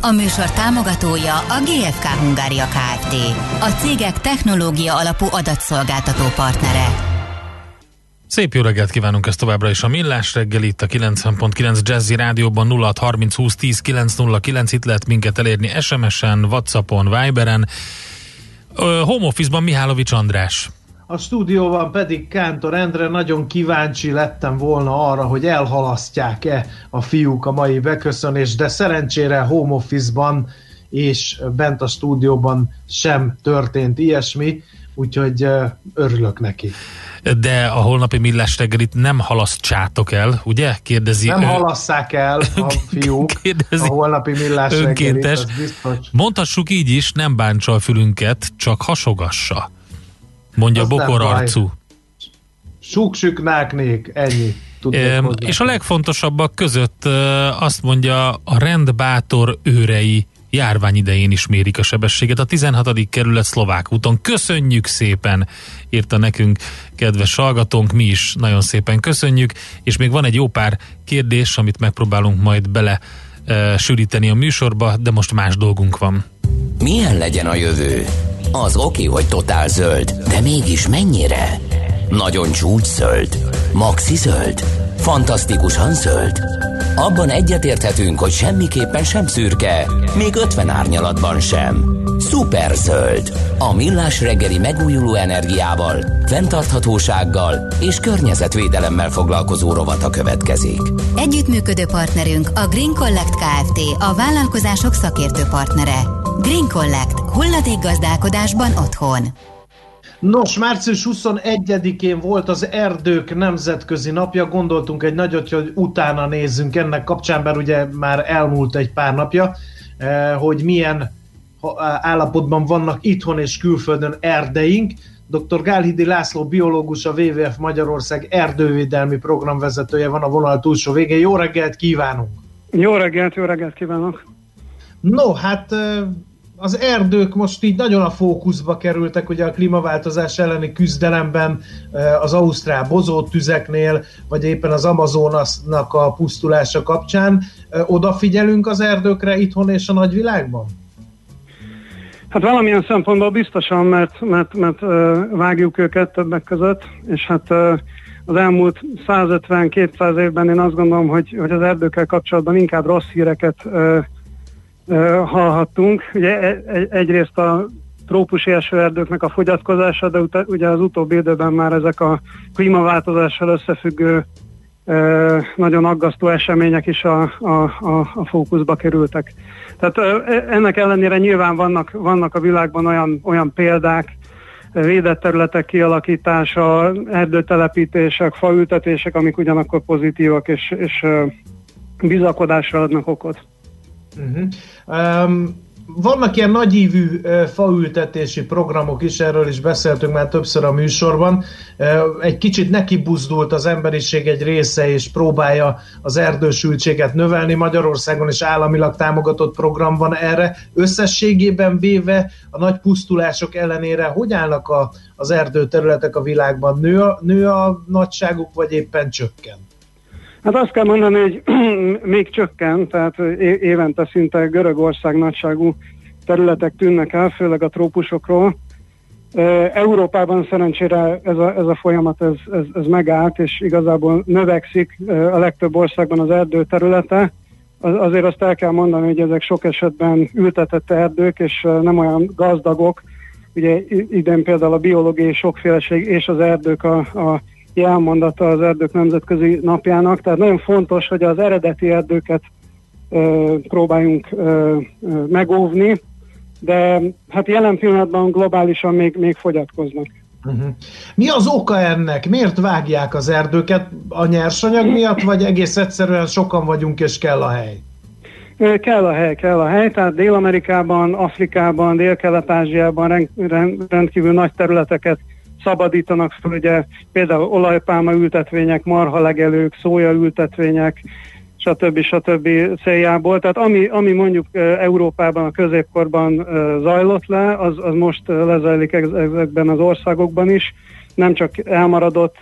A műsor támogatója a GFK Hungária Kft. A cégek technológia alapú adatszolgáltató partnere. Szép jó reggelt kívánunk ezt továbbra is a Millás reggel itt a 90.9 Jazzy Rádióban 0630 20 10 909 itt lehet minket elérni SMS-en, Whatsappon, Viberen. Home Office-ban Mihálovics András. A stúdióban pedig Kántor Endre nagyon kíváncsi lettem volna arra, hogy elhalasztják-e a fiúk a mai beköszönést, de szerencsére home office-ban és bent a stúdióban sem történt ilyesmi, úgyhogy örülök neki. De a holnapi millás reggelit nem halasztsátok el, ugye? Kérdezi. Nem halasszák el a fiúk Kérdezi a holnapi millás önkéntes. reggelit, Mondhassuk így is, nem bántsa a fülünket, csak hasogassa. Mondja Azt Bokor arcú. Súksüknáknék, ennyi. E, és a legfontosabbak között azt mondja, a rendbátor őrei járvány idején is mérik a sebességet. A 16. kerület szlovák úton. Köszönjük szépen, írta nekünk kedves hallgatónk, mi is nagyon szépen köszönjük, és még van egy jó pár kérdés, amit megpróbálunk majd bele e, sűríteni a műsorba, de most más dolgunk van. Milyen legyen a jövő? Az oké, hogy totál zöld, de mégis mennyire? Nagyon csúcs zöld? Maxi zöld? Fantasztikusan zöld? Abban egyetérthetünk, hogy semmiképpen sem szürke, még 50 árnyalatban sem. Szuper zöld. A millás reggeli megújuló energiával, fenntarthatósággal és környezetvédelemmel foglalkozó rovata következik. Együttműködő partnerünk a Green Collect Kft. A vállalkozások szakértő partnere. Green Collect. Hulladék gazdálkodásban otthon. Nos, március 21-én volt az Erdők Nemzetközi Napja, gondoltunk egy nagyot, hogy utána nézzünk ennek kapcsán, bár ugye már elmúlt egy pár napja, eh, hogy milyen állapotban vannak itthon és külföldön erdeink. Dr. Gálhidi László, biológus, a WWF Magyarország erdővédelmi programvezetője van a vonal túlsó végén. Jó reggelt kívánunk! Jó reggelt, jó reggelt kívánok! No, hát eh, az erdők most így nagyon a fókuszba kerültek, ugye a klímaváltozás elleni küzdelemben, eh, az ausztrál bozótüzeknél, vagy éppen az Amazonasnak a pusztulása kapcsán. Eh, odafigyelünk az erdőkre itthon és a nagyvilágban? Hát valamilyen szempontból biztosan, mert, mert, mert eh, vágjuk őket többek között, és hát az elmúlt 150-200 évben én azt gondolom, hogy, hogy az erdőkkel kapcsolatban inkább rossz híreket hallhattunk. Ugye e, e, egyrészt a trópusi esőerdőknek a fogyatkozása, de ut- ugye az utóbbi időben már ezek a klímaváltozással összefüggő nagyon aggasztó események is a, a, a, a fókuszba kerültek. Tehát e, ennek ellenére nyilván vannak, vannak a világban olyan, olyan példák, védett területek kialakítása, erdőtelepítések, faültetések, amik ugyanakkor pozitívak és, és bizakodásra adnak okot. Uh-huh. Um, vannak ilyen nagyívű faültetési programok is, erről is beszéltünk már többször a műsorban. Egy kicsit neki buzdult az emberiség egy része, és próbálja az erdősültséget növelni. Magyarországon is államilag támogatott program van erre. Összességében véve a nagy pusztulások ellenére hogy állnak a, az erdőterületek a világban? Nő a, nő a nagyságuk, vagy éppen csökken? Hát azt kell mondani, hogy még csökken, tehát évente szinte Görögország nagyságú területek tűnnek el, főleg a trópusokról. Európában szerencsére ez a, ez a folyamat ez, ez, ez megállt, és igazából növekszik a legtöbb országban az erdő területe. Az, azért azt el kell mondani, hogy ezek sok esetben ültetett erdők, és nem olyan gazdagok. Ugye idén például a biológiai sokféleség és az erdők a, a elmondata az erdők nemzetközi napjának, tehát nagyon fontos, hogy az eredeti erdőket ö, próbáljunk ö, ö, megóvni, de hát jelen pillanatban globálisan még, még fogyatkoznak. Uh-huh. Mi az oka ennek? Miért vágják az erdőket? A nyersanyag miatt, vagy egész egyszerűen sokan vagyunk és kell a hely? Kell a hely, kell a hely, tehát Dél-Amerikában, Afrikában, Dél-Kelet-Ázsiában rend, rend, rendkívül nagy területeket szabadítanak fel, ugye például olajpálma ültetvények, marhalegelők, szója ültetvények, stb. stb. céljából. Tehát ami, ami mondjuk Európában a középkorban zajlott le, az, az most lezajlik ezekben az országokban is. Nem csak elmaradott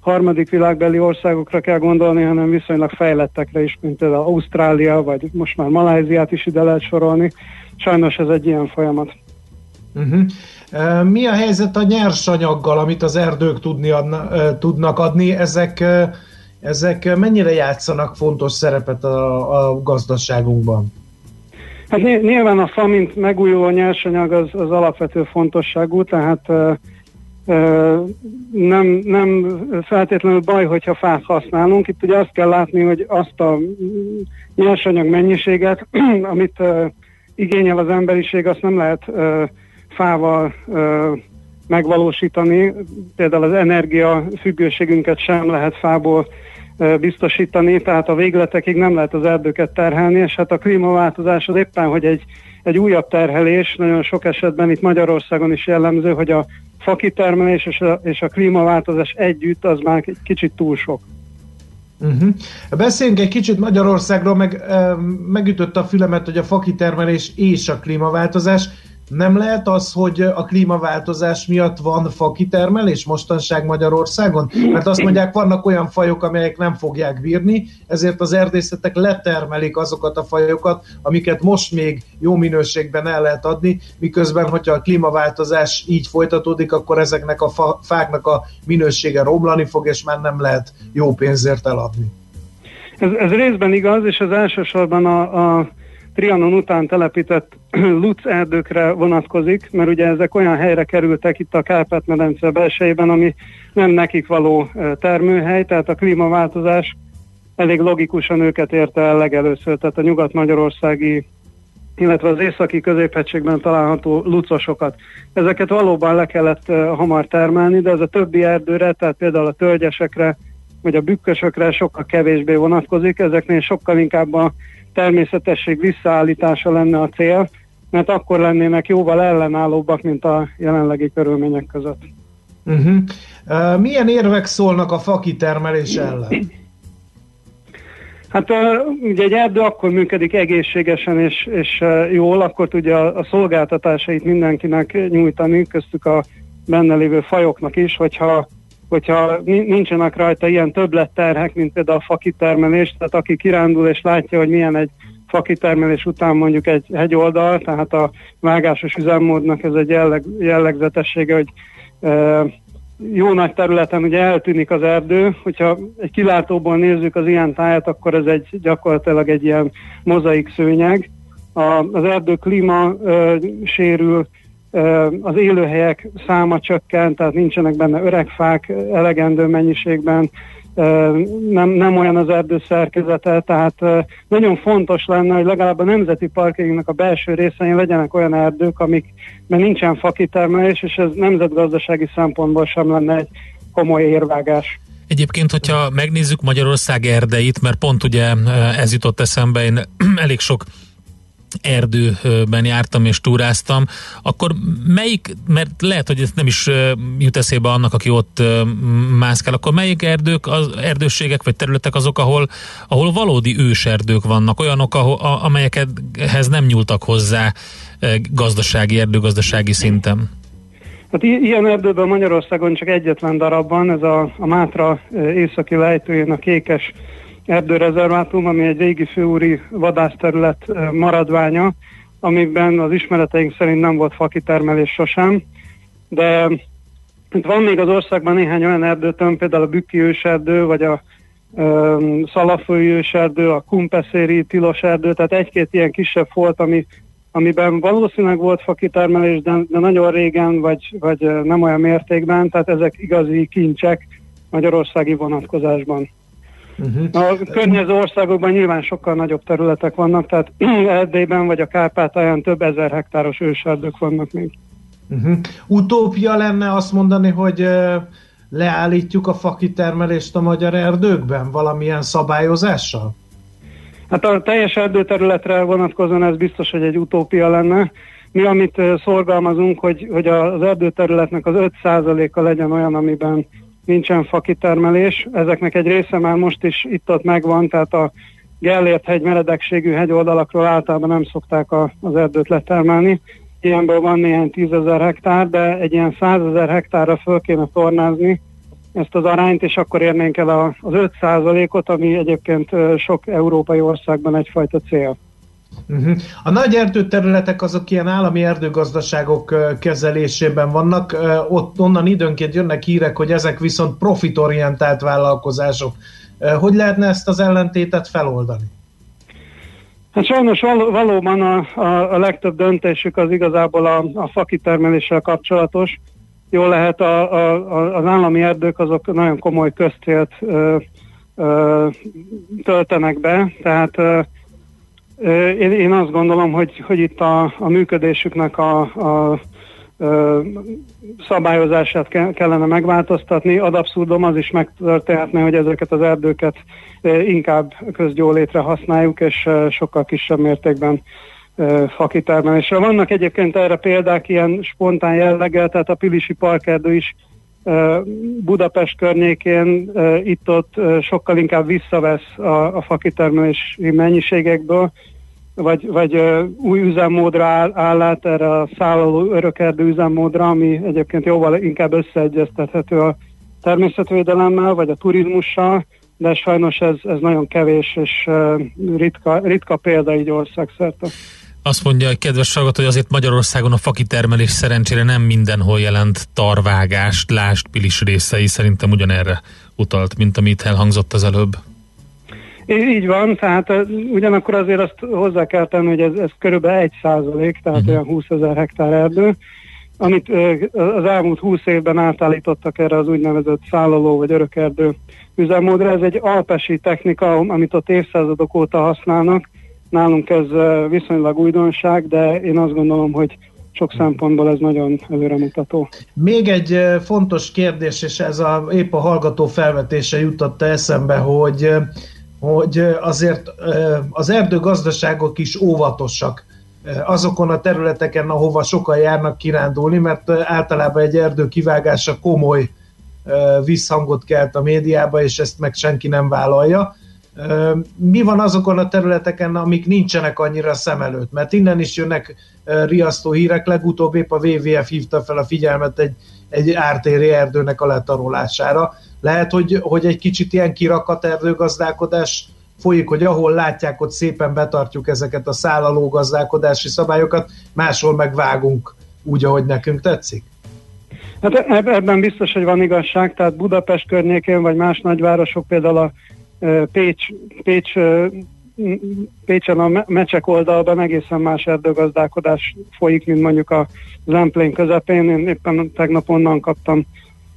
harmadik világbeli országokra kell gondolni, hanem viszonylag fejlettekre is, mint például Ausztrália, vagy most már Maláziát is ide lehet sorolni. Sajnos ez egy ilyen folyamat. Uh-huh. Mi a helyzet a nyersanyaggal, amit az erdők tudni adna, tudnak adni? Ezek, ezek mennyire játszanak fontos szerepet a, a gazdaságunkban? Hát nyilván a fa, mint megújuló nyersanyag az, az alapvető fontosságú, tehát nem, nem feltétlenül baj, hogyha fát használunk. Itt ugye azt kell látni, hogy azt a nyersanyag mennyiséget, amit igényel az emberiség, azt nem lehet fával megvalósítani. Például az energia függőségünket sem lehet fából biztosítani, tehát a végletekig nem lehet az erdőket terhelni, és hát a klímaváltozás az éppen, hogy egy, egy újabb terhelés, nagyon sok esetben itt Magyarországon is jellemző, hogy a fakitermelés és a, és a klímaváltozás együtt az már egy kicsit túl sok. Uh-huh. Beszéljünk egy kicsit Magyarországról, meg e, megütött a fülemet, hogy a fakitermelés és a klímaváltozás. Nem lehet az, hogy a klímaváltozás miatt van fakitermelés mostanság Magyarországon? Mert azt mondják, vannak olyan fajok, amelyek nem fogják bírni, ezért az erdészetek letermelik azokat a fajokat, amiket most még jó minőségben el lehet adni, miközben, hogyha a klímaváltozás így folytatódik, akkor ezeknek a fa, fáknak a minősége romlani fog, és már nem lehet jó pénzért eladni. Ez, ez részben igaz, és az elsősorban a, a Trianon után telepített Lutz erdőkre vonatkozik, mert ugye ezek olyan helyre kerültek itt a Kárpát-medence belsejében, ami nem nekik való termőhely, tehát a klímaváltozás elég logikusan őket érte el legelőször, tehát a nyugat-magyarországi illetve az északi középhegységben található lucosokat. Ezeket valóban le kellett hamar termelni, de ez a többi erdőre, tehát például a tölgyesekre, vagy a bükkösökre sokkal kevésbé vonatkozik, ezeknél sokkal inkább a természetesség visszaállítása lenne a cél, mert akkor lennének jóval ellenállóbbak, mint a jelenlegi körülmények között. Uh-huh. Uh, milyen érvek szólnak a fakitermelés ellen? Hát ugye egy erdő akkor működik egészségesen és, és jól, akkor tudja a szolgáltatásait mindenkinek nyújtani, köztük a benne lévő fajoknak is, hogyha hogyha nincsenek rajta ilyen többletterhek, mint például a fakitermelés, tehát aki kirándul és látja, hogy milyen egy fakitermelés után mondjuk egy hegyoldal, tehát a vágásos üzemmódnak ez egy jelleg, jellegzetessége, hogy e, jó nagy területen ugye eltűnik az erdő, hogyha egy kilátóból nézzük az ilyen tájat, akkor ez egy gyakorlatilag egy ilyen mozaik szőnyeg. A, az erdő klíma e, sérül, az élőhelyek száma csökken, tehát nincsenek benne öreg fák elegendő mennyiségben, nem, nem olyan az erdő szerkezete, tehát nagyon fontos lenne, hogy legalább a nemzeti parkjainknak a belső részein legyenek olyan erdők, amikben nincsen fakitermelés, és ez nemzetgazdasági szempontból sem lenne egy komoly érvágás. Egyébként, hogyha megnézzük Magyarország erdeit, mert pont ugye ez jutott eszembe, én elég sok erdőben jártam és túráztam, akkor melyik, mert lehet, hogy ez nem is jut eszébe annak, aki ott mászkál, akkor melyik erdők, az erdőségek vagy területek azok, ahol, ahol valódi őserdők vannak, olyanok, ahol, amelyekhez nem nyúltak hozzá gazdasági, erdőgazdasági szinten? Hát ilyen erdőben Magyarországon csak egyetlen darab van, ez a, a Mátra északi lejtőjén a Kékes erdőrezervátum, ami egy régi főúri vadászterület maradványa, amiben az ismereteink szerint nem volt fakitermelés sosem, de itt van még az országban néhány olyan erdőtön, például a Bükki őserdő, vagy a um, Szalafői őserdő, a Kumpeszéri tilos erdő, tehát egy-két ilyen kisebb volt, ami, amiben valószínűleg volt fakitermelés, de, de nagyon régen, vagy, vagy nem olyan mértékben, tehát ezek igazi kincsek magyarországi vonatkozásban. Uh-huh. A környező országokban nyilván sokkal nagyobb területek vannak, tehát Erdélyben vagy a Kárpátalján több ezer hektáros őserdők vannak még. Uh-huh. Utópia lenne azt mondani, hogy leállítjuk a fakitermelést a magyar erdőkben valamilyen szabályozással? Hát a teljes erdőterületre vonatkozóan ez biztos, hogy egy utópia lenne. Mi, amit szorgalmazunk, hogy, hogy az erdőterületnek az 5%-a legyen olyan, amiben nincsen fakitermelés. Ezeknek egy része már most is itt-ott megvan, tehát a Gellért hegy meredekségű hegyoldalakról általában nem szokták a, az erdőt letermelni. Ilyenből van néhány tízezer hektár, de egy ilyen százezer hektárra föl kéne tornázni ezt az arányt, és akkor érnénk el az 5%-ot, ami egyébként sok európai országban egyfajta cél. Uh-huh. A nagy erdőterületek azok ilyen állami erdőgazdaságok kezelésében vannak, ott onnan időnként jönnek hírek, hogy ezek viszont profitorientált vállalkozások. Hogy lehetne ezt az ellentétet feloldani? Hát sajnos val- valóban a, a, a legtöbb döntésük az igazából a, a fakitermeléssel kapcsolatos. Jól lehet a, a, az állami erdők azok nagyon komoly közcélt ö, ö, töltenek be, tehát ö, én, én azt gondolom, hogy, hogy itt a, a működésüknek a, a szabályozását kellene megváltoztatni. Ad abszurdum az is megtörténhetne, hogy ezeket az erdőket inkább közgyólétre használjuk, és sokkal kisebb mértékben fakitermelésre. Vannak egyébként erre példák ilyen spontán jelleggel, tehát a Pilisi Parkerdő is Budapest környékén itt-ott sokkal inkább visszavesz a, a fakitermelési mennyiségekből, vagy, vagy új üzemmódra áll, áll át erre a szállaló örökerdő üzemmódra, ami egyébként jóval inkább összeegyeztethető a természetvédelemmel, vagy a turizmussal, de sajnos ez, ez nagyon kevés és ritka, ritka példa így országszerte. Azt mondja egy kedves hallgató, hogy azért Magyarországon a fakitermelés szerencsére nem mindenhol jelent tarvágást, lást, pilis részei, szerintem ugyanerre utalt, mint amit elhangzott az előbb. Így van, tehát ugyanakkor azért azt hozzá kell tenni, hogy ez, ez körülbelül egy százalék, tehát uh-huh. olyan 20 ezer hektár erdő, amit az elmúlt 20 évben átállítottak erre az úgynevezett szállaló vagy örökerdő üzemmódra. Ez egy alpesi technika, amit ott évszázadok óta használnak. Nálunk ez viszonylag újdonság, de én azt gondolom, hogy sok szempontból ez nagyon előremutató. Még egy fontos kérdés, és ez a, épp a hallgató felvetése jutotta eszembe, hogy hogy azért az erdőgazdaságok is óvatosak azokon a területeken, ahova sokan járnak kirándulni, mert általában egy erdő kivágása komoly visszhangot kelt a médiába, és ezt meg senki nem vállalja. Mi van azokon a területeken, amik nincsenek annyira szem előtt? Mert innen is jönnek riasztó hírek, legutóbb épp a WWF hívta fel a figyelmet egy, egy ártéri erdőnek a letarolására. Lehet, hogy, hogy egy kicsit ilyen kirakat erdőgazdálkodás folyik, hogy ahol látják, ott szépen betartjuk ezeket a szállaló gazdálkodási szabályokat, máshol megvágunk úgy, ahogy nekünk tetszik? Hát ebben biztos, hogy van igazság, tehát Budapest környékén, vagy más nagyvárosok, például a Pécs, Pécs Pécsen a mecsek oldalban egészen más erdőgazdálkodás folyik, mint mondjuk a Zemplén közepén. Én éppen tegnap onnan kaptam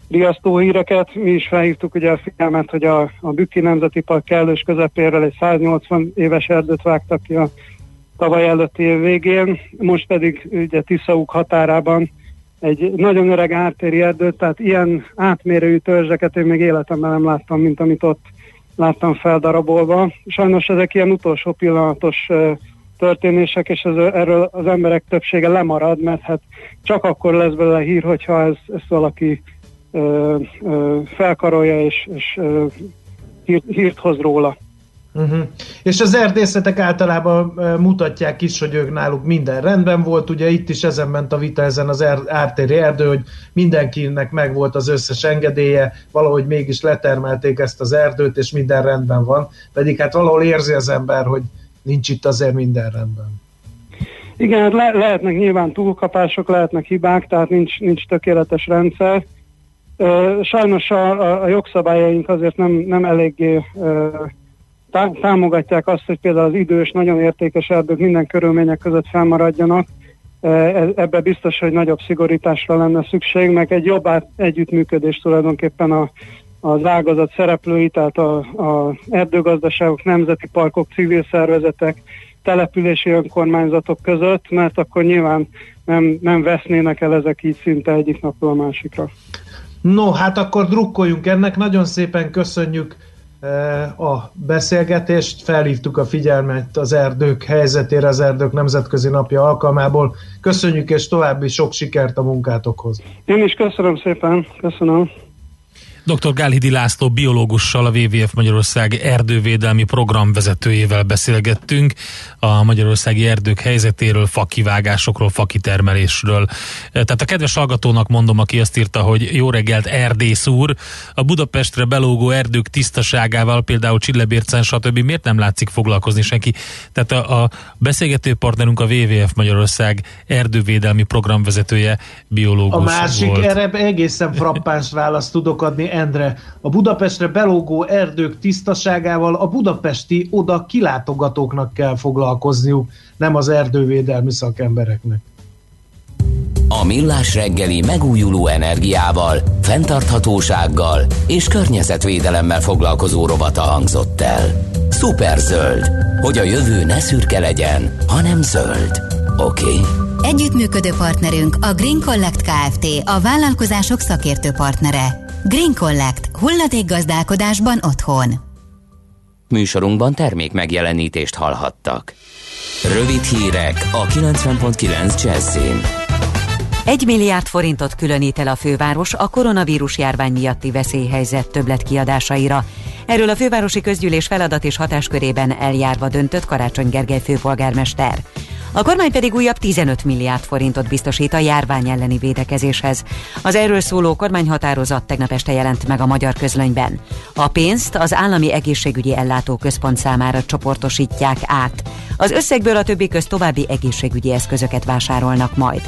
riasztó híreket. Mi is felhívtuk ugye a figyelmet, hogy a, a Bükki Nemzeti Park kellős közepéről egy 180 éves erdőt vágtak ki a tavaly előtti év végén, most pedig ugye Tiszauk határában egy nagyon öreg ártéri erdőt, tehát ilyen átmérőjű törzseket én még életemben nem láttam, mint amit ott láttam feldarabolva. Sajnos ezek ilyen utolsó pillanatos történések, és ez, erről az emberek többsége lemarad, mert hát csak akkor lesz belőle hír, hogyha ez, ezt valaki ö, ö, felkarolja és, és ö, hírt, hírt hoz róla. Uh-huh. És az erdészetek általában mutatják is, hogy ők náluk minden rendben volt, ugye itt is ezen ment a vita ezen az er- ártéri erdő, hogy mindenkinek megvolt az összes engedélye, valahogy mégis letermelték ezt az erdőt, és minden rendben van, pedig hát valahol érzi az ember, hogy nincs itt azért minden rendben. Igen, hát le- lehetnek nyilván túlkapások, lehetnek hibák, tehát nincs, nincs tökéletes rendszer. Sajnos a, a jogszabályaink azért nem, nem eléggé támogatják azt, hogy például az idős, nagyon értékes erdők minden körülmények között felmaradjanak. E, ebbe biztos, hogy nagyobb szigorításra lenne szükség, meg egy jobb együttműködés tulajdonképpen a, az ágazat szereplői, tehát a, a erdőgazdaságok, nemzeti parkok, civil szervezetek, települési önkormányzatok között, mert akkor nyilván nem, nem vesznének el ezek így szinte egyik napról a másikra. No, hát akkor drukkoljunk ennek, nagyon szépen köszönjük a beszélgetést, felhívtuk a figyelmet az erdők helyzetére, az erdők nemzetközi napja alkalmából. Köszönjük és további sok sikert a munkátokhoz. Én is köszönöm szépen, köszönöm. Dr. Gálhidi László biológussal, a WWF Magyarország erdővédelmi program vezetőjével beszélgettünk a magyarországi erdők helyzetéről, fakivágásokról, fakitermelésről. Tehát a kedves hallgatónak mondom, aki azt írta, hogy jó reggelt Erdész úr, a Budapestre belógó erdők tisztaságával, például Csillebércen, stb. miért nem látszik foglalkozni senki? Tehát a, a beszélgető partnerünk a WWF Magyarország erdővédelmi programvezetője, biológus A másik, volt. erre egészen frappáns választ tudok adni Endre. A Budapestre belógó erdők tisztaságával a budapesti oda kilátogatóknak kell foglalkozniuk, nem az erdővédelmi szakembereknek. A Millás reggeli megújuló energiával, fenntarthatósággal és környezetvédelemmel foglalkozó rovata hangzott el. Superzöld, hogy a jövő ne szürke legyen, hanem zöld. Oké? Okay? Együttműködő partnerünk a Green Collect Kft. A vállalkozások szakértő partnere. Green Collect. Hulladékgazdálkodásban otthon. Műsorunkban termék megjelenítést hallhattak. Rövid hírek a 90.9 Jazzin. Egy milliárd forintot különít el a főváros a koronavírus járvány miatti veszélyhelyzet többletkiadásaira. Erről a fővárosi közgyűlés feladat és hatáskörében eljárva döntött Karácsony Gergely főpolgármester. A kormány pedig újabb 15 milliárd forintot biztosít a járvány elleni védekezéshez. Az erről szóló kormányhatározat tegnap este jelent meg a magyar közlönyben. A pénzt az állami egészségügyi ellátóközpont számára csoportosítják át. Az összegből a többi köz további egészségügyi eszközöket vásárolnak majd.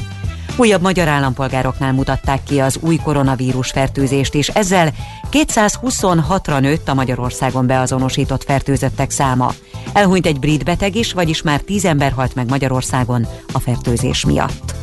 Újabb magyar állampolgároknál mutatták ki az új koronavírus fertőzést, és ezzel 226-ra nőtt a Magyarországon beazonosított fertőzöttek száma. Elhunyt egy brit beteg is, vagyis már 10 ember halt meg Magyarországon a fertőzés miatt.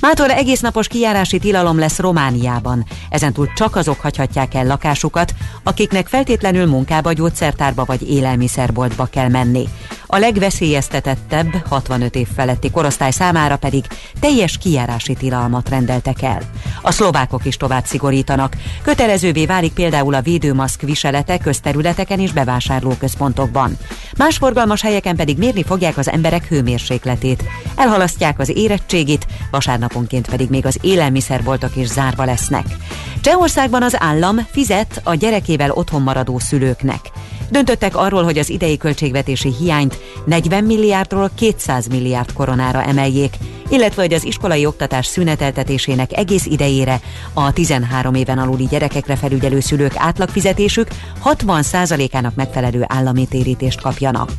Mától egész napos kijárási tilalom lesz Romániában. Ezentúl csak azok hagyhatják el lakásukat, akiknek feltétlenül munkába, gyógyszertárba vagy élelmiszerboltba kell menni. A legveszélyeztetettebb 65 év feletti korosztály számára pedig teljes kijárási tilalmat rendeltek el. A szlovákok is tovább szigorítanak. Kötelezővé válik például a védőmaszk viselete közterületeken és bevásárlóközpontokban. Más forgalmas helyeken pedig mérni fogják az emberek hőmérsékletét. Elhalasztják az érettségit, vasárnaponként pedig még az élelmiszerboltok is zárva lesznek. Csehországban az állam fizet a gyerekével otthon maradó szülőknek. Döntöttek arról, hogy az idei költségvetési hiányt 40 milliárdról 200 milliárd koronára emeljék, illetve hogy az iskolai oktatás szüneteltetésének egész idejére a 13 éven aluli gyerekekre felügyelő szülők átlagfizetésük 60%-ának megfelelő állami térítést kapjanak.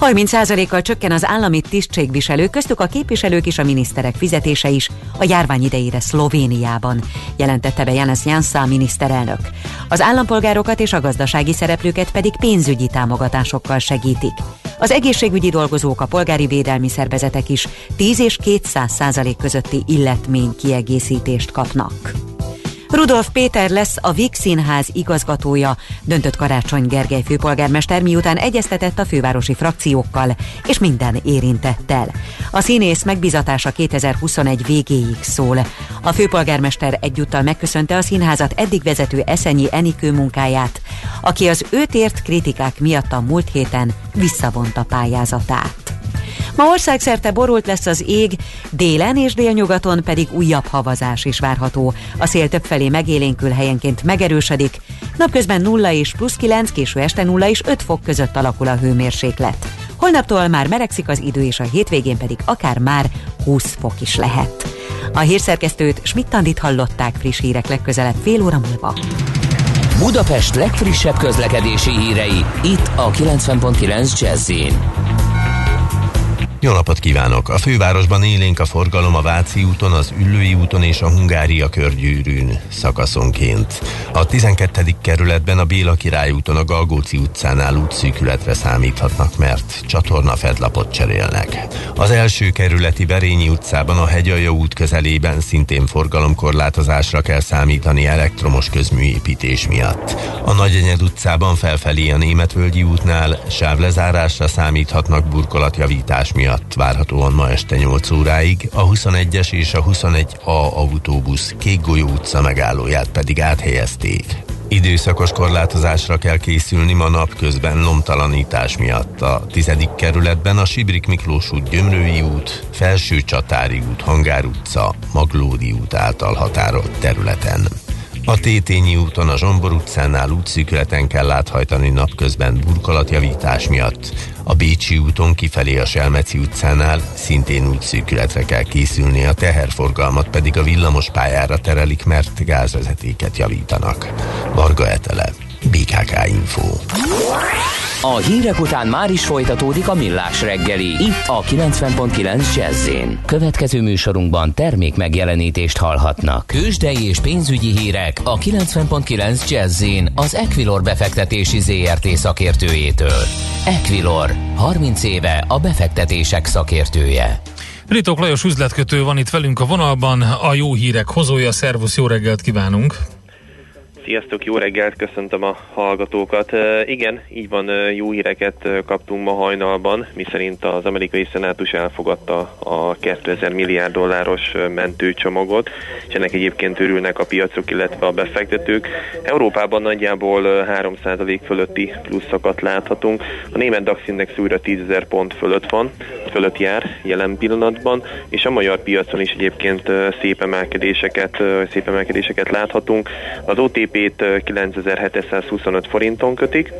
30%-kal csökken az állami tisztségviselők, köztük a képviselők és a miniszterek fizetése is a járvány idejére Szlovéniában, jelentette be Janes Jansa miniszterelnök. Az állampolgárokat és a gazdasági szereplőket pedig pénzügyi támogatásokkal segítik. Az egészségügyi dolgozók, a polgári védelmi szervezetek is 10 és 200 százalék közötti illetmény kiegészítést kapnak. Rudolf Péter lesz a Vix Színház igazgatója, döntött Karácsony Gergely főpolgármester, miután egyeztetett a fővárosi frakciókkal és minden érintettel. A színész megbizatása 2021 végéig szól. A főpolgármester egyúttal megköszönte a színházat eddig vezető Eszenyi Enikő munkáját, aki az őt ért kritikák miatt a múlt héten visszavonta pályázatát. Ma országszerte borult lesz az ég, délen és délnyugaton pedig újabb havazás is várható. A szél többfelé megélénkül helyenként megerősödik, napközben 0 és plusz 9, késő este 0 és 5 fok között alakul a hőmérséklet. Holnaptól már melegszik az idő, és a hétvégén pedig akár már 20 fok is lehet. A hírszerkesztőt Schmidt-Tandit hallották friss hírek legközelebb fél óra múlva. Budapest legfrissebb közlekedési hírei, itt a 90.9 jazz jó napot kívánok! A fővárosban élénk a forgalom a Váci úton, az Üllői úton és a Hungária körgyűrűn szakaszonként. A 12. kerületben a Béla Király úton a Galgóci utcánál útszűkületre számíthatnak, mert csatorna fedlapot cserélnek. Az első kerületi Berényi utcában a Hegyalja út közelében szintén forgalomkorlátozásra kell számítani elektromos közműépítés miatt. A Nagyenyed utcában felfelé a Németvölgyi útnál sávlezárásra számíthatnak burkolatjavítás miatt miatt várhatóan ma este 8 óráig, a 21-es és a 21A autóbusz Kék Golyó utca megállóját pedig áthelyezték. Időszakos korlátozásra kell készülni ma napközben lomtalanítás miatt. A tizedik kerületben a Sibrik Miklós út, Gyömrői út, Felső Csatári út, Hangár utca, Maglódi út által határolt területen. A Tétényi úton a Zsombor utcánál útszűkületen kell áthajtani napközben burkolatjavítás miatt. A Bécsi úton kifelé a Selmeci utcánál szintén útszűkületre kell készülni, a teherforgalmat pedig a villamos pályára terelik, mert gázvezetéket javítanak. Varga Etele, BKK Info. A hírek után már is folytatódik a millás reggeli. Itt a 90.9 jazz Következő műsorunkban termék megjelenítést hallhatnak. Kősdei és pénzügyi hírek a 90.9 jazz az Equilor befektetési ZRT szakértőjétől. Equilor, 30 éve a befektetések szakértője. Ritok Lajos üzletkötő van itt velünk a vonalban, a jó hírek hozója. Szervusz, jó reggelt kívánunk! Sziasztok, jó reggelt, köszöntöm a hallgatókat. Igen, így van, jó híreket kaptunk ma hajnalban, miszerint az amerikai szenátus elfogadta a 2000 milliárd dolláros mentőcsomagot, és ennek egyébként örülnek a piacok, illetve a befektetők. Európában nagyjából 3% fölötti pluszokat láthatunk. A német DAX index újra 10.000 pont fölött van, fölött jár jelen pillanatban, és a magyar piacon is egyébként szép emelkedéseket, szép emelkedéseket láthatunk. Az OTP OTP-t 9725 forinton kötik,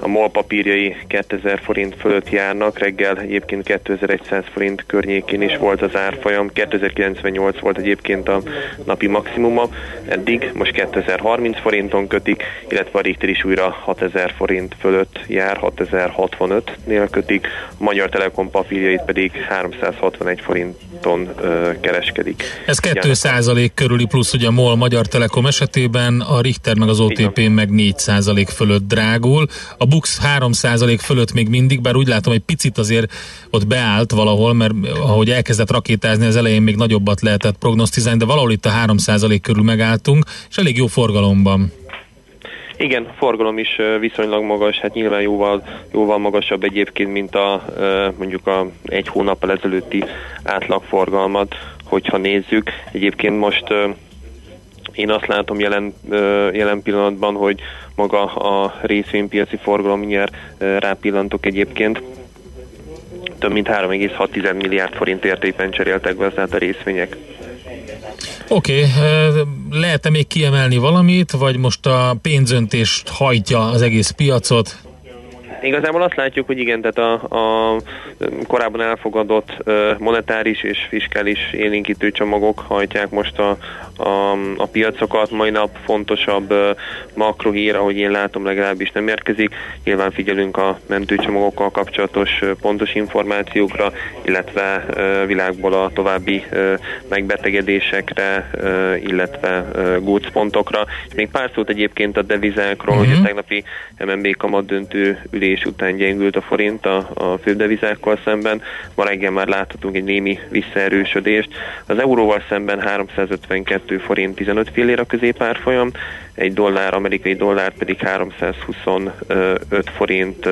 a MOL papírjai 2000 forint fölött járnak, reggel egyébként 2100 forint környékén is volt az árfolyam, 2098 volt egyébként a napi maximuma, eddig most 2030 forinton kötik, illetve a Richter is újra 6000 forint fölött jár, 6065-nél kötik, a Magyar Telekom papírjait pedig 361 forinton ö, kereskedik. Ez 2 körüli plusz ugye a MOL Magyar Telekom esetében, a Richter Richter meg az OTP meg 4% fölött drágul. A Bux 3% fölött még mindig, bár úgy látom, hogy picit azért ott beállt valahol, mert ahogy elkezdett rakétázni, az elején még nagyobbat lehetett prognosztizálni, de valahol itt a 3% körül megálltunk, és elég jó forgalomban. Igen, a forgalom is viszonylag magas, hát nyilván jóval, jóval magasabb egyébként, mint a mondjuk a egy hónappal ezelőtti átlagforgalmat, hogyha nézzük. Egyébként most én azt látom jelen, jelen pillanatban, hogy maga a részvénypiaci forgalom mindjárt rápillantok egyébként, több mint 3,6 milliárd forint értékben cseréltek be tehát a részvények. Oké, okay. lehet-e még kiemelni valamit, vagy most a pénzöntést hajtja az egész piacot? Igazából azt látjuk, hogy igen, tehát a, a korábban elfogadott monetáris és fiskális élénkítő csomagok hajtják most a, a, a piacokat. Mai nap fontosabb makrohír, ahogy én látom, legalábbis nem érkezik. Nyilván figyelünk a mentőcsomagokkal kapcsolatos pontos információkra, illetve világból a további megbetegedésekre, illetve gócpontokra. És még pár szót egyébként a devizákról, uh-huh. hogy a tegnapi MNB kamat döntő ülés után gyengült a forint a, a fődevizákkal szemben. Ma reggel már láthatunk egy némi visszaerősödést. Az euróval szemben 352 forint 15 fillér a középárfolyam, egy dollár, amerikai dollár pedig 325 forint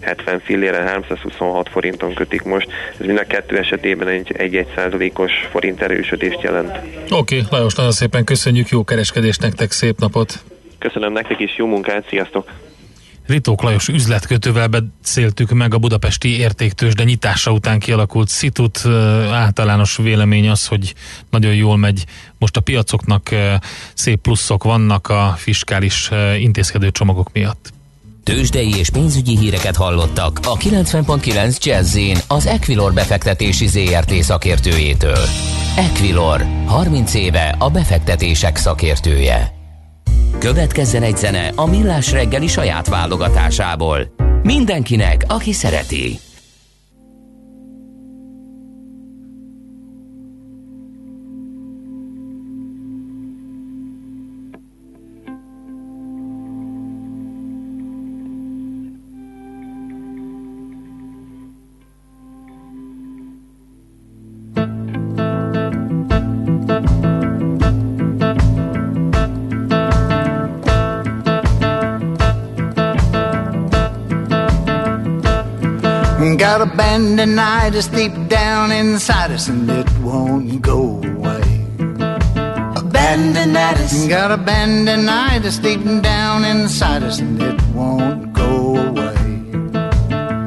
70 fillére, 326 forinton kötik most. Ez mind a kettő esetében egy, egy 1 százalékos forint erősödést jelent. Oké, okay, Lajos, nagyon szépen köszönjük, jó kereskedést nektek, szép napot! Köszönöm nektek is, jó munkát, sziasztok! Ritók Lajos üzletkötővel beszéltük meg a budapesti értéktős, de nyitása után kialakult szitut. Általános vélemény az, hogy nagyon jól megy. Most a piacoknak szép pluszok vannak a fiskális intézkedő csomagok miatt. Tőzsdei és pénzügyi híreket hallottak a 90.9 jazz az Equilor befektetési ZRT szakértőjétől. Equilor, 30 éve a befektetések szakértője. Következzen egy zene a Millás reggeli saját válogatásából. Mindenkinek, aki szereti. Got abandonitis deep down inside us and it won't go away. bandinitis. Got a bandinitis deep down inside us, and it won't go away.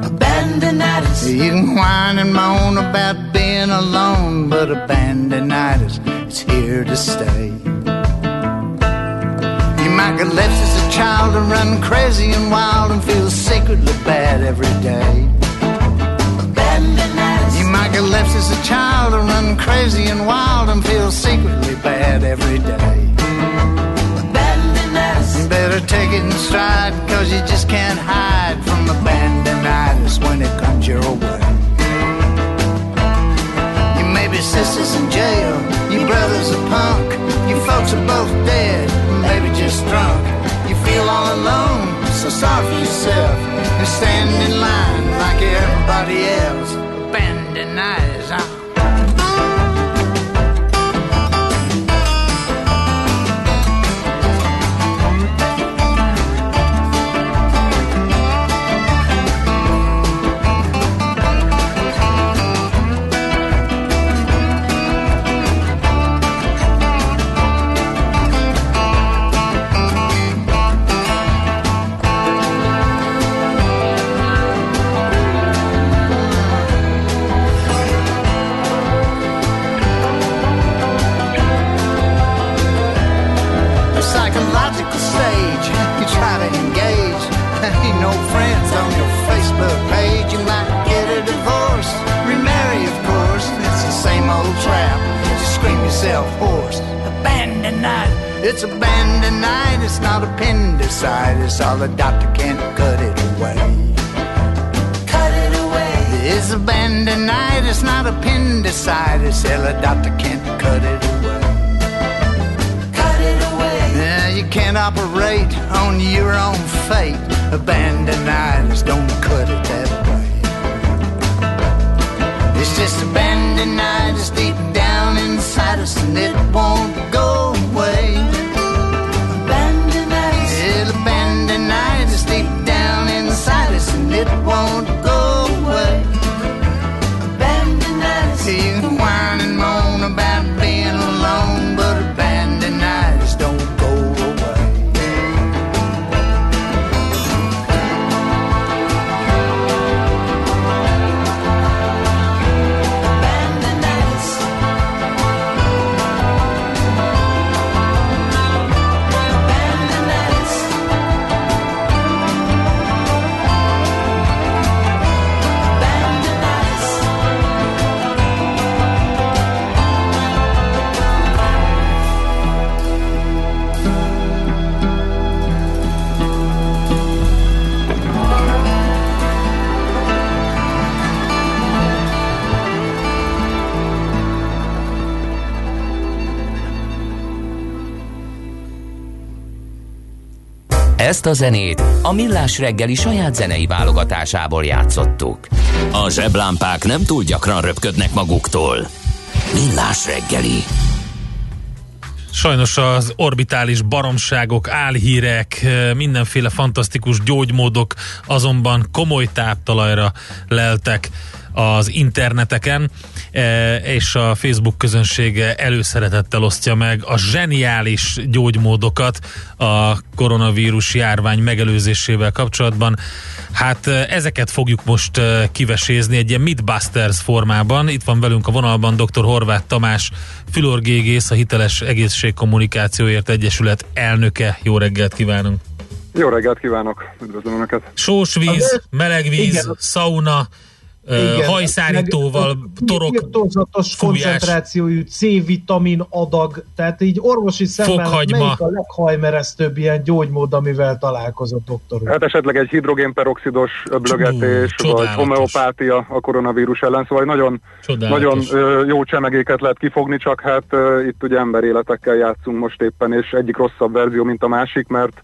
A bandinitis. You can whine and moan about being alone, but a bandinitis is here to stay. You might get left as a child and run crazy and wild and feel secretly bad every day. You might get left as a child and run crazy and wild and feel secretly bad every day. You better take it in stride, cause you just can't hide from the bandinitis when it comes your way. You may be sisters in jail, your brother's a punk, your folks are both dead, maybe just drunk. You feel all alone, so sorry for yourself, and stand in line like everybody else abandoned eyes. I the doctor can't cut it away. Cut it away. It's abandonitis, not appendicitis. Hell, a doctor can't cut it away. Cut it away. Yeah, you can't operate on your own fate. Abandonitis, don't cut it that way. It's just abandonitis deep down inside us, and it Ezt a zenét a Millás reggeli saját zenei válogatásából játszottuk. A zseblámpák nem túl gyakran röpködnek maguktól. Millás reggeli. Sajnos az orbitális baromságok, álhírek, mindenféle fantasztikus gyógymódok azonban komoly táptalajra leltek az interneteken, eh, és a Facebook közönsége előszeretettel osztja meg a zseniális gyógymódokat a koronavírus járvány megelőzésével kapcsolatban. Hát eh, ezeket fogjuk most eh, kivesézni egy ilyen Midbusters formában. Itt van velünk a vonalban dr. Horváth Tamás, fülorgégész, a Hiteles Egészségkommunikációért Egyesület elnöke. Jó reggelt kívánunk! Jó reggelt kívánok, üdvözlöm Önöket. Sós víz, meleg víz, Igen. szauna, Igen, hajszárítóval, meg torok, fújás. koncentrációjú C-vitamin adag, tehát így orvosi szemmel Fokhagyma. melyik a leghajmeresztőbb ilyen gyógymód, amivel találkozott doktor úr? Hát esetleg egy hidrogénperoxidos öblögetés, Csú, vagy homeopátia a koronavírus ellen, szóval nagyon, Csodálatos. nagyon jó csemegéket lehet kifogni, csak hát itt ugye emberéletekkel játszunk most éppen, és egyik rosszabb verzió, mint a másik, mert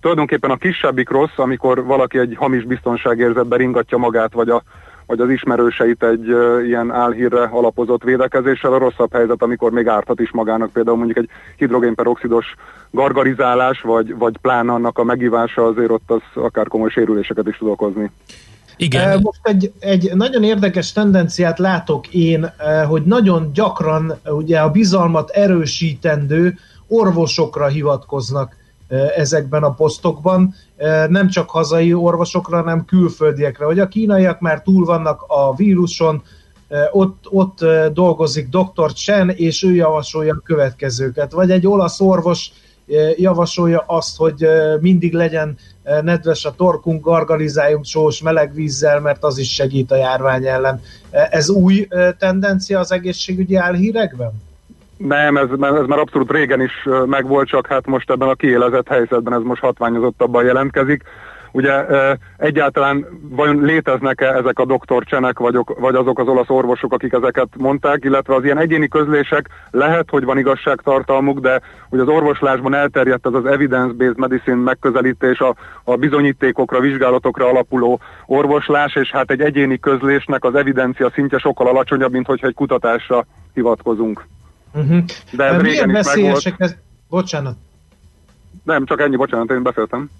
tulajdonképpen a kisebbik rossz, amikor valaki egy hamis biztonságérzetbe ringatja magát, vagy a vagy az ismerőseit egy ilyen álhírre alapozott védekezéssel. A rosszabb helyzet, amikor még árthat is magának, például mondjuk egy hidrogénperoxidos gargarizálás, vagy, vagy pláne annak a megívása, azért ott az akár komoly sérüléseket is tud okozni. Igen. Eh, Most egy, egy nagyon érdekes tendenciát látok én, eh, hogy nagyon gyakran eh, ugye a bizalmat erősítendő orvosokra hivatkoznak ezekben a posztokban, nem csak hazai orvosokra, hanem külföldiekre, hogy a kínaiak már túl vannak a víruson, ott, ott dolgozik dr. Chen, és ő javasolja a következőket. Vagy egy olasz orvos javasolja azt, hogy mindig legyen nedves a torkunk, gargalizáljunk sós meleg vízzel, mert az is segít a járvány ellen. Ez új tendencia az egészségügyi álhírekben? Nem, ez, ez már abszolút régen is megvolt, csak hát most ebben a kiélezett helyzetben ez most hatványozottabban jelentkezik. Ugye egyáltalán vajon léteznek-e ezek a doktorcsenek, vagy, vagy azok az olasz orvosok, akik ezeket mondták, illetve az ilyen egyéni közlések lehet, hogy van igazságtartalmuk, de ugye az orvoslásban elterjedt ez az evidence-based medicine megközelítés, a, a bizonyítékokra, vizsgálatokra alapuló orvoslás, és hát egy egyéni közlésnek az evidencia szintje sokkal alacsonyabb, mint hogyha egy kutatásra hivatkozunk. Uh-huh. De ez régen is megvolt. Ez... Bocsánat. Nem, csak ennyi, bocsánat, én beszéltem.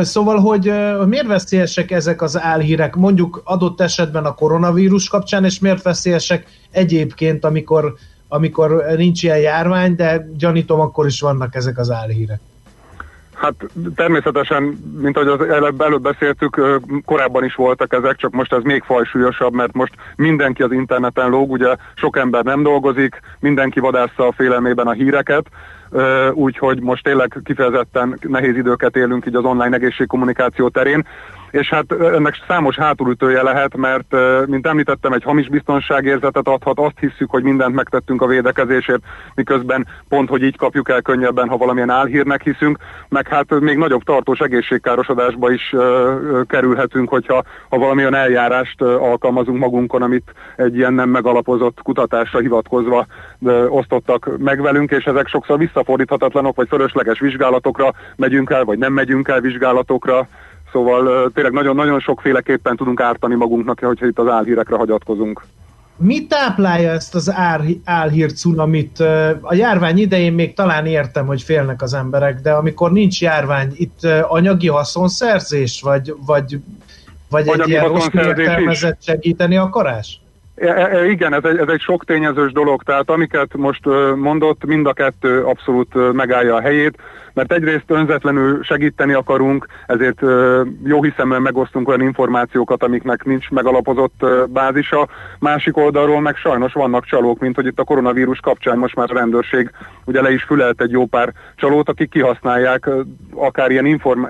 Szóval, hogy miért veszélyesek ezek az álhírek, mondjuk adott esetben a koronavírus kapcsán, és miért veszélyesek egyébként, amikor, amikor nincs ilyen járvány, de gyanítom, akkor is vannak ezek az álhírek. Hát természetesen, mint ahogy az előbb, előbb beszéltük, korábban is voltak ezek, csak most ez még fajsúlyosabb, mert most mindenki az interneten lóg, ugye sok ember nem dolgozik, mindenki vadásza a félelmében a híreket, úgyhogy most tényleg kifejezetten nehéz időket élünk így az online egészségkommunikáció terén és hát ennek számos hátulütője lehet, mert mint említettem, egy hamis biztonságérzetet adhat, azt hiszük, hogy mindent megtettünk a védekezésért, miközben pont, hogy így kapjuk el könnyebben, ha valamilyen álhírnek hiszünk, meg hát még nagyobb tartós egészségkárosodásba is kerülhetünk, hogyha ha valamilyen eljárást alkalmazunk magunkon, amit egy ilyen nem megalapozott kutatásra hivatkozva osztottak meg velünk, és ezek sokszor visszafordíthatatlanok, vagy fölösleges vizsgálatokra megyünk el, vagy nem megyünk el vizsgálatokra, Szóval tényleg nagyon-nagyon sokféleképpen tudunk ártani magunknak, hogyha itt az álhírekre hagyatkozunk. Mi táplálja ezt az álhír cunamit? A járvány idején még talán értem, hogy félnek az emberek, de amikor nincs járvány, itt anyagi haszonszerzés, vagy, vagy, vagy egy ilyen rossz értelmezett segíteni akarás? E, e, igen, ez egy, ez egy sok tényezős dolog, tehát amiket most mondott, mind a kettő abszolút megállja a helyét, mert egyrészt önzetlenül segíteni akarunk, ezért jó hiszemben megosztunk olyan információkat, amiknek nincs megalapozott bázisa, másik oldalról meg sajnos vannak csalók, mint hogy itt a koronavírus kapcsán most már a rendőrség ugye le is fülelt egy jó pár csalót, akik kihasználják akár ilyen inform,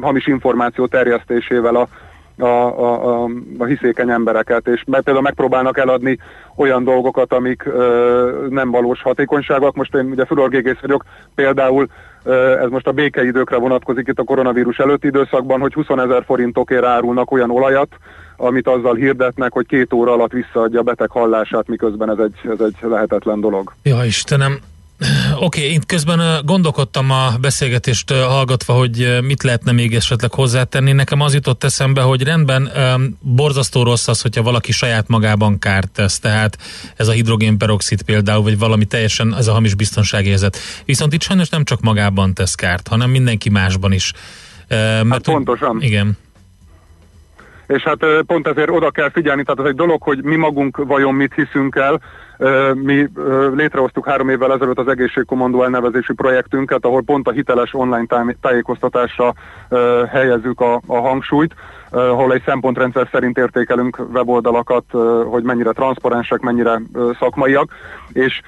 hamis információ terjesztésével a a, a, a, a hiszékeny embereket, és mert például megpróbálnak eladni olyan dolgokat, amik ö, nem valós hatékonyságok. Most én ugye fülorgégész vagyok, például ö, ez most a békeidőkre vonatkozik itt a koronavírus előtti időszakban, hogy 20 ezer forintokért árulnak olyan olajat, amit azzal hirdetnek, hogy két óra alatt visszaadja a beteg hallását, miközben ez egy, ez egy lehetetlen dolog. Ja Istenem, Oké, okay, én közben gondolkodtam a beszélgetést hallgatva, hogy mit lehetne még esetleg hozzátenni. Nekem az jutott eszembe, hogy rendben borzasztó rossz az, hogyha valaki saját magában kárt tesz, tehát ez a hidrogénperoxid például, vagy valami teljesen, ez a hamis biztonságérzet. Viszont itt sajnos nem csak magában tesz kárt, hanem mindenki másban is. Mert, hát pontosan. Igen. És hát pont ezért oda kell figyelni, tehát ez egy dolog, hogy mi magunk vajon mit hiszünk el, mi létrehoztuk három évvel ezelőtt az Egészségkommandó elnevezési projektünket, ahol pont a hiteles online tájékoztatásra helyezzük a, a hangsúlyt, ahol egy szempontrendszer szerint értékelünk weboldalakat, hogy mennyire transzparensek, mennyire szakmaiak, és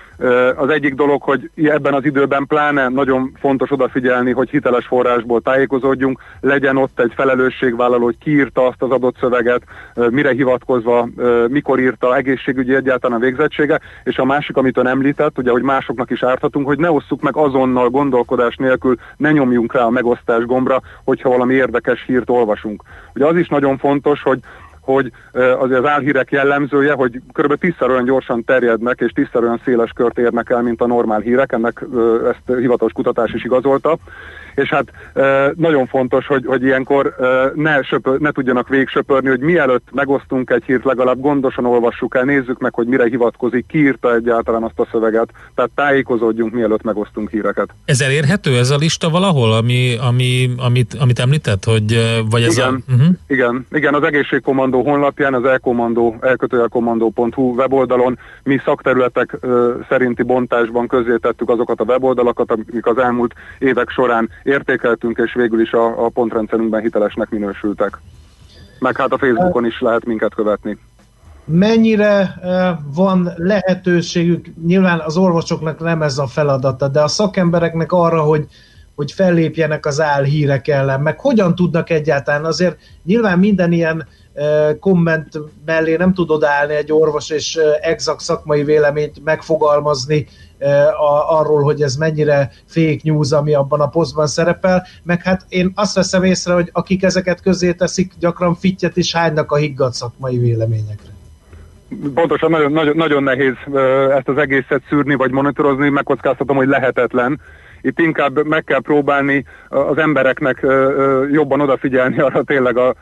az egyik dolog, hogy ebben az időben pláne nagyon fontos odafigyelni, hogy hiteles forrásból tájékozódjunk, legyen ott egy felelősségvállaló, hogy ki írta azt az adott szöveget, mire hivatkozva, mikor írta, egészségügyi egyáltalán a végzettsége, és a másik, amit ön említett, ugye, hogy másoknak is árthatunk, hogy ne osszuk meg azonnal gondolkodás nélkül, ne nyomjunk rá a megosztás gombra, hogyha valami érdekes hírt olvasunk. Ugye az is nagyon fontos, hogy hogy az, az álhírek jellemzője, hogy kb. tízszer olyan gyorsan terjednek, és tízszer olyan széles kört érnek el, mint a normál hírek, ennek ezt hivatalos kutatás is igazolta, és hát nagyon fontos, hogy, hogy ilyenkor ne, söpör, ne tudjanak végsöpörni, hogy mielőtt megosztunk egy hírt, legalább gondosan olvassuk el, nézzük meg, hogy mire hivatkozik, ki írta egyáltalán azt a szöveget, tehát tájékozódjunk, mielőtt megosztunk híreket. Ez elérhető, ez a lista valahol, ami, ami, amit, amit említett, hogy vagy ez igen, a... Uh-huh. igen, igen, az egészségkommandó honlapján, az elkommandó, elkötőjelkommandó.hu weboldalon mi szakterületek ö, szerinti bontásban közzétettük azokat a weboldalakat, amik az elmúlt évek során értékeltünk, és végül is a, a pontrendszerünkben hitelesnek minősültek. Meg hát a Facebookon is lehet minket követni. Mennyire van lehetőségük, nyilván az orvosoknak nem ez a feladata, de a szakembereknek arra, hogy hogy fellépjenek az álhírek ellen, meg hogyan tudnak egyáltalán, azért nyilván minden ilyen komment mellé nem tud odállni egy orvos és exakt szakmai véleményt megfogalmazni arról, hogy ez mennyire fake news, ami abban a posztban szerepel, meg hát én azt veszem észre, hogy akik ezeket közé teszik, gyakran fittyet is hánynak a higgadt szakmai véleményekre. Pontosan nagyon, nagyon, nagyon nehéz ezt az egészet szűrni vagy monitorozni, megkockáztatom, hogy lehetetlen itt inkább meg kell próbálni az embereknek jobban odafigyelni arra tényleg, a,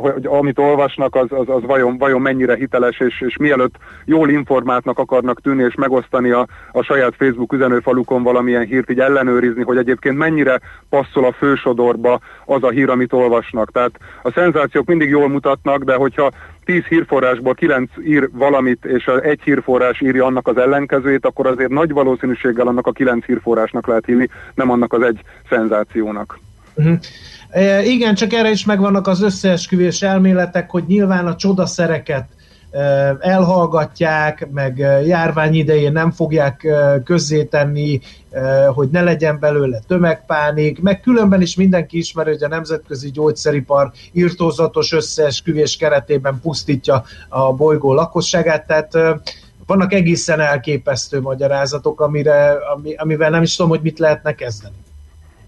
hogy amit olvasnak, az, az, az vajon, vajon mennyire hiteles, és, és mielőtt jól informáltnak akarnak tűnni, és megosztani a, a saját Facebook üzenőfalukon valamilyen hírt, így ellenőrizni, hogy egyébként mennyire passzol a fősodorba az a hír, amit olvasnak. Tehát a szenzációk mindig jól mutatnak, de hogyha 10 hírforrásból 9 ír valamit, és egy hírforrás írja annak az ellenkezőjét, akkor azért nagy valószínűséggel annak a 9 hírforrásnak lehet hívni, nem annak az egy szenzációnak. Uh-huh. E, igen, csak erre is megvannak az összeesküvés elméletek, hogy nyilván a csodaszereket elhallgatják, meg járvány idején nem fogják közzétenni, hogy ne legyen belőle tömegpánik, meg különben is mindenki ismeri, hogy a nemzetközi gyógyszeripar írtózatos összeesküvés keretében pusztítja a bolygó lakosságát, tehát vannak egészen elképesztő magyarázatok, amire, ami, amivel nem is tudom, hogy mit lehetne kezdeni.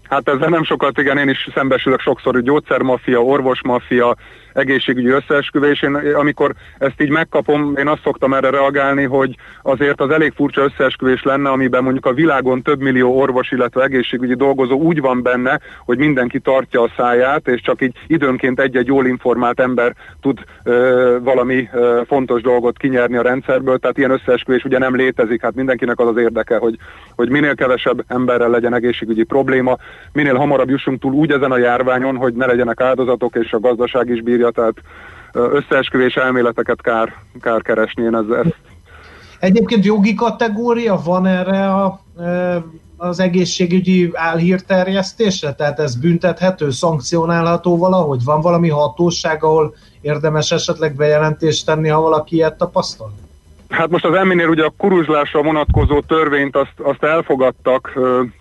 Hát ezzel nem sokat, igen, én is szembesülök sokszor, hogy gyógyszermafia, orvosmafia, egészségügyi összeesküvés. Én, amikor ezt így megkapom, én azt szoktam erre reagálni, hogy azért az elég furcsa összeesküvés lenne, amiben mondjuk a világon több millió orvos, illetve egészségügyi dolgozó úgy van benne, hogy mindenki tartja a száját, és csak így időnként egy-egy jól informált ember tud ö, valami ö, fontos dolgot kinyerni a rendszerből, tehát ilyen összeesküvés ugye nem létezik, hát mindenkinek az az érdeke, hogy, hogy minél kevesebb emberrel legyen egészségügyi probléma, minél hamarabb jussunk túl úgy ezen a járványon, hogy ne legyenek áldozatok, és a gazdaság is bírja, tehát összeesküvés elméleteket kár, kár keresni, én ez, Egyébként jogi kategória van erre a, az egészségügyi álhírterjesztésre? Tehát ez büntethető, szankcionálható valahogy? Van valami hatóság, ahol érdemes esetleg bejelentést tenni, ha valaki ilyet tapasztal? Hát most az emminél ugye a kuruzslásra vonatkozó törvényt azt, azt elfogadtak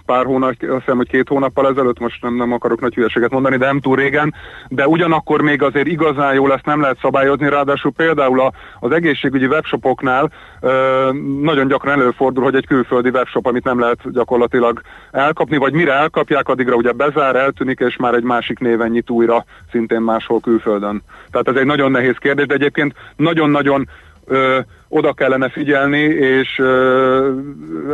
pár hónap, azt hiszem, hogy két hónappal ezelőtt, most nem, nem akarok nagy hülyeséget mondani, de nem túl régen, de ugyanakkor még azért igazán jól ezt nem lehet szabályozni, ráadásul például a, az egészségügyi webshopoknál ö, nagyon gyakran előfordul, hogy egy külföldi webshop, amit nem lehet gyakorlatilag elkapni, vagy mire elkapják, addigra ugye bezár, eltűnik, és már egy másik néven nyit újra, szintén máshol külföldön. Tehát ez egy nagyon nehéz kérdés, de egyébként nagyon-nagyon ö, oda kellene figyelni, és ö,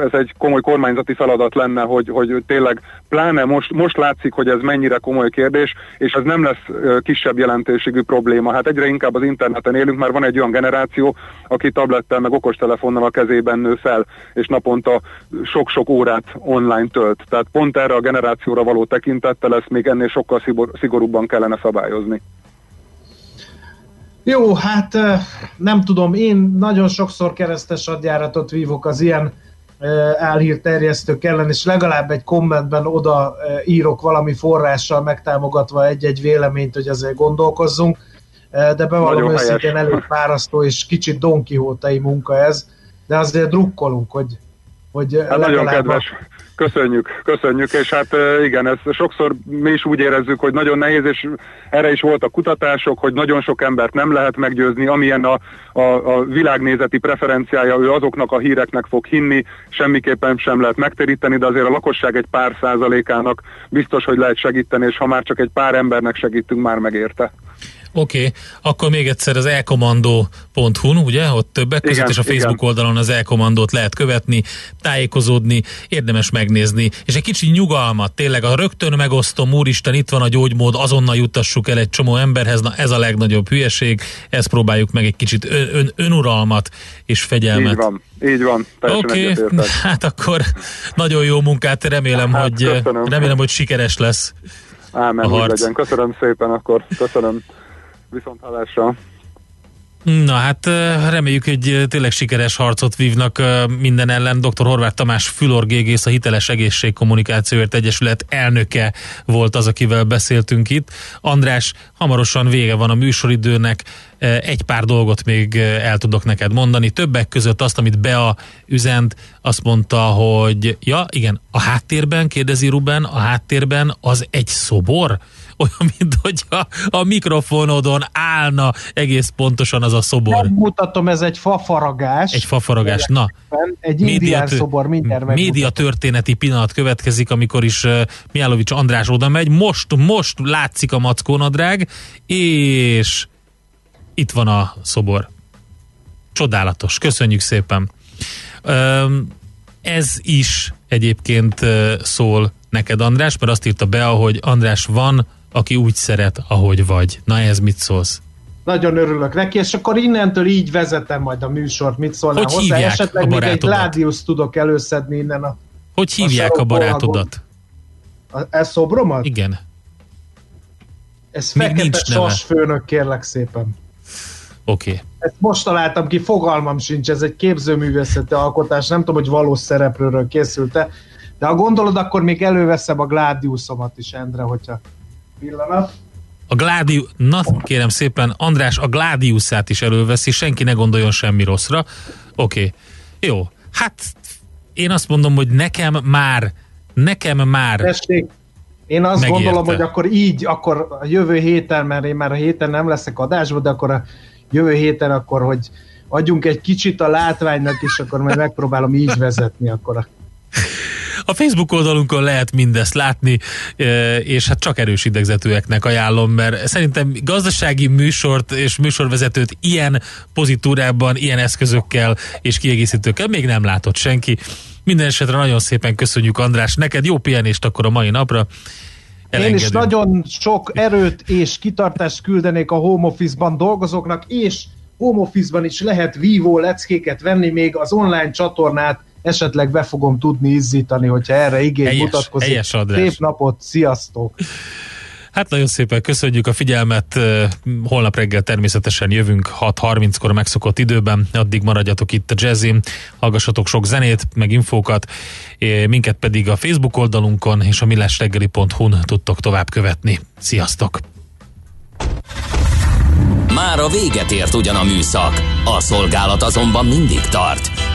ez egy komoly kormányzati feladat lenne, hogy, hogy tényleg pláne most, most látszik, hogy ez mennyire komoly kérdés, és ez nem lesz ö, kisebb jelentőségű probléma. Hát egyre inkább az interneten élünk, már van egy olyan generáció, aki tablettel meg okostelefonnal a kezében nő fel, és naponta sok-sok órát online tölt. Tehát pont erre a generációra való tekintettel ezt még ennél sokkal szigorúbban kellene szabályozni. Jó, hát nem tudom, én nagyon sokszor keresztes adjáratot vívok az ilyen elhírterjesztők ellen, és legalább egy kommentben oda írok valami forrással megtámogatva egy-egy véleményt, hogy azért gondolkozzunk, de bevallom őszintén elég fárasztó és kicsit Don Quixote munka ez, de azért drukkolunk, hogy, hogy hát nagyon kedves. Köszönjük, köszönjük, és hát igen, ez sokszor mi is úgy érezzük, hogy nagyon nehéz, és erre is voltak kutatások, hogy nagyon sok embert nem lehet meggyőzni, amilyen a, a, a világnézeti preferenciája, ő azoknak a híreknek fog hinni, semmiképpen sem lehet megteríteni, de azért a lakosság egy pár százalékának biztos, hogy lehet segíteni, és ha már csak egy pár embernek segítünk, már megérte. Oké, okay. akkor még egyszer az elkommandó.hu, ugye, ott többek között, igen, és a Facebook igen. oldalon az elkommandót lehet követni, tájékozódni, érdemes megnézni, és egy kicsi nyugalmat, tényleg a rögtön megosztom, úristen, itt van a gyógymód, azonnal juttassuk el egy csomó emberhez, na ez a legnagyobb hülyeség, ezt próbáljuk meg egy kicsit ön, ön, önuralmat és fegyelmet. Így van, így van. Oké, okay. hát akkor nagyon jó munkát, remélem, hát, hogy, remélem, hogy sikeres lesz. Ámen, a harc. legyen. Köszönöm szépen, akkor köszönöm. Viszont hallásra. Na hát reméljük, hogy tényleg sikeres harcot vívnak minden ellen. Dr. Horváth Tamás fülorgégész, a Hiteles Egészségkommunikációért Egyesület elnöke volt az, akivel beszéltünk itt. András, hamarosan vége van a műsoridőnek, egy pár dolgot még el tudok neked mondani. Többek között azt, amit Bea üzent, azt mondta, hogy ja, igen, a háttérben, kérdezi Ruben, a háttérben az egy szobor? Olyan, mint hogy a, a mikrofonodon állna egész pontosan az a szobor. Nem mutatom, ez egy fafaragás. Egy fafaragás, na. Egy indián szobor, mindjárt Média történeti pillanat következik, amikor is uh, Miálovics András oda megy. Most, most látszik a mackónadrág, és itt van a szobor. Csodálatos, köszönjük szépen. Um, ez is egyébként uh, szól neked, András, mert azt írta be, hogy András van aki úgy szeret, ahogy vagy. Na ez mit szólsz? Nagyon örülök neki, és akkor innentől így vezetem majd a műsort. Mit szólnál hogy hozzá? Esetleg még egy Gladius tudok előszedni innen a Hogy hívják a, a barátodat? A, ez szobromat? Igen. Ez még fekete sasfőnök, kérlek szépen. Oké. Okay. Ezt most találtam ki, fogalmam sincs, ez egy képzőművészeti alkotás, nem tudom, hogy valós szereplőről készült-e, de ha gondolod, akkor még előveszem a Gladiusomat is, Endre, hogyha pillanat. A Gladius, na kérem szépen, András a Gladiusát is előveszi, senki ne gondoljon semmi rosszra. Oké, okay. jó. Hát én azt mondom, hogy nekem már, nekem már Tessék, én azt megérte. gondolom, hogy akkor így, akkor a jövő héten, mert én már a héten nem leszek adásban, de akkor a jövő héten akkor, hogy adjunk egy kicsit a látványnak, és akkor majd megpróbálom így vezetni akkor a a Facebook oldalunkon lehet mindezt látni, e, és hát csak erős idegzetőeknek ajánlom, mert szerintem gazdasági műsort és műsorvezetőt ilyen pozitúrában, ilyen eszközökkel és kiegészítőkkel még nem látott senki. Minden esetre nagyon szépen köszönjük András, neked jó pihenést akkor a mai napra. Elengedünk. Én is nagyon sok erőt és kitartást küldenék a home office-ban dolgozóknak, és home office-ban is lehet vívó leckéket venni, még az online csatornát esetleg be fogom tudni izzítani, hogyha erre igény helyes, mutatkozik. Helyes Szép napot, sziasztok! Hát nagyon szépen köszönjük a figyelmet, holnap reggel természetesen jövünk 6.30-kor megszokott időben, addig maradjatok itt a jazzin, hallgassatok sok zenét, meg infókat, minket pedig a Facebook oldalunkon és a millásreggeli.hu-n tudtok tovább követni. Sziasztok! Már a véget ért ugyan a műszak, a szolgálat azonban mindig tart,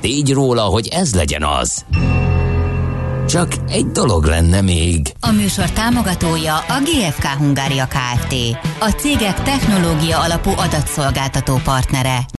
tégy róla, hogy ez legyen az. Csak egy dolog lenne még. A műsor támogatója a GFK Hungária Kft. A cégek technológia alapú adatszolgáltató partnere.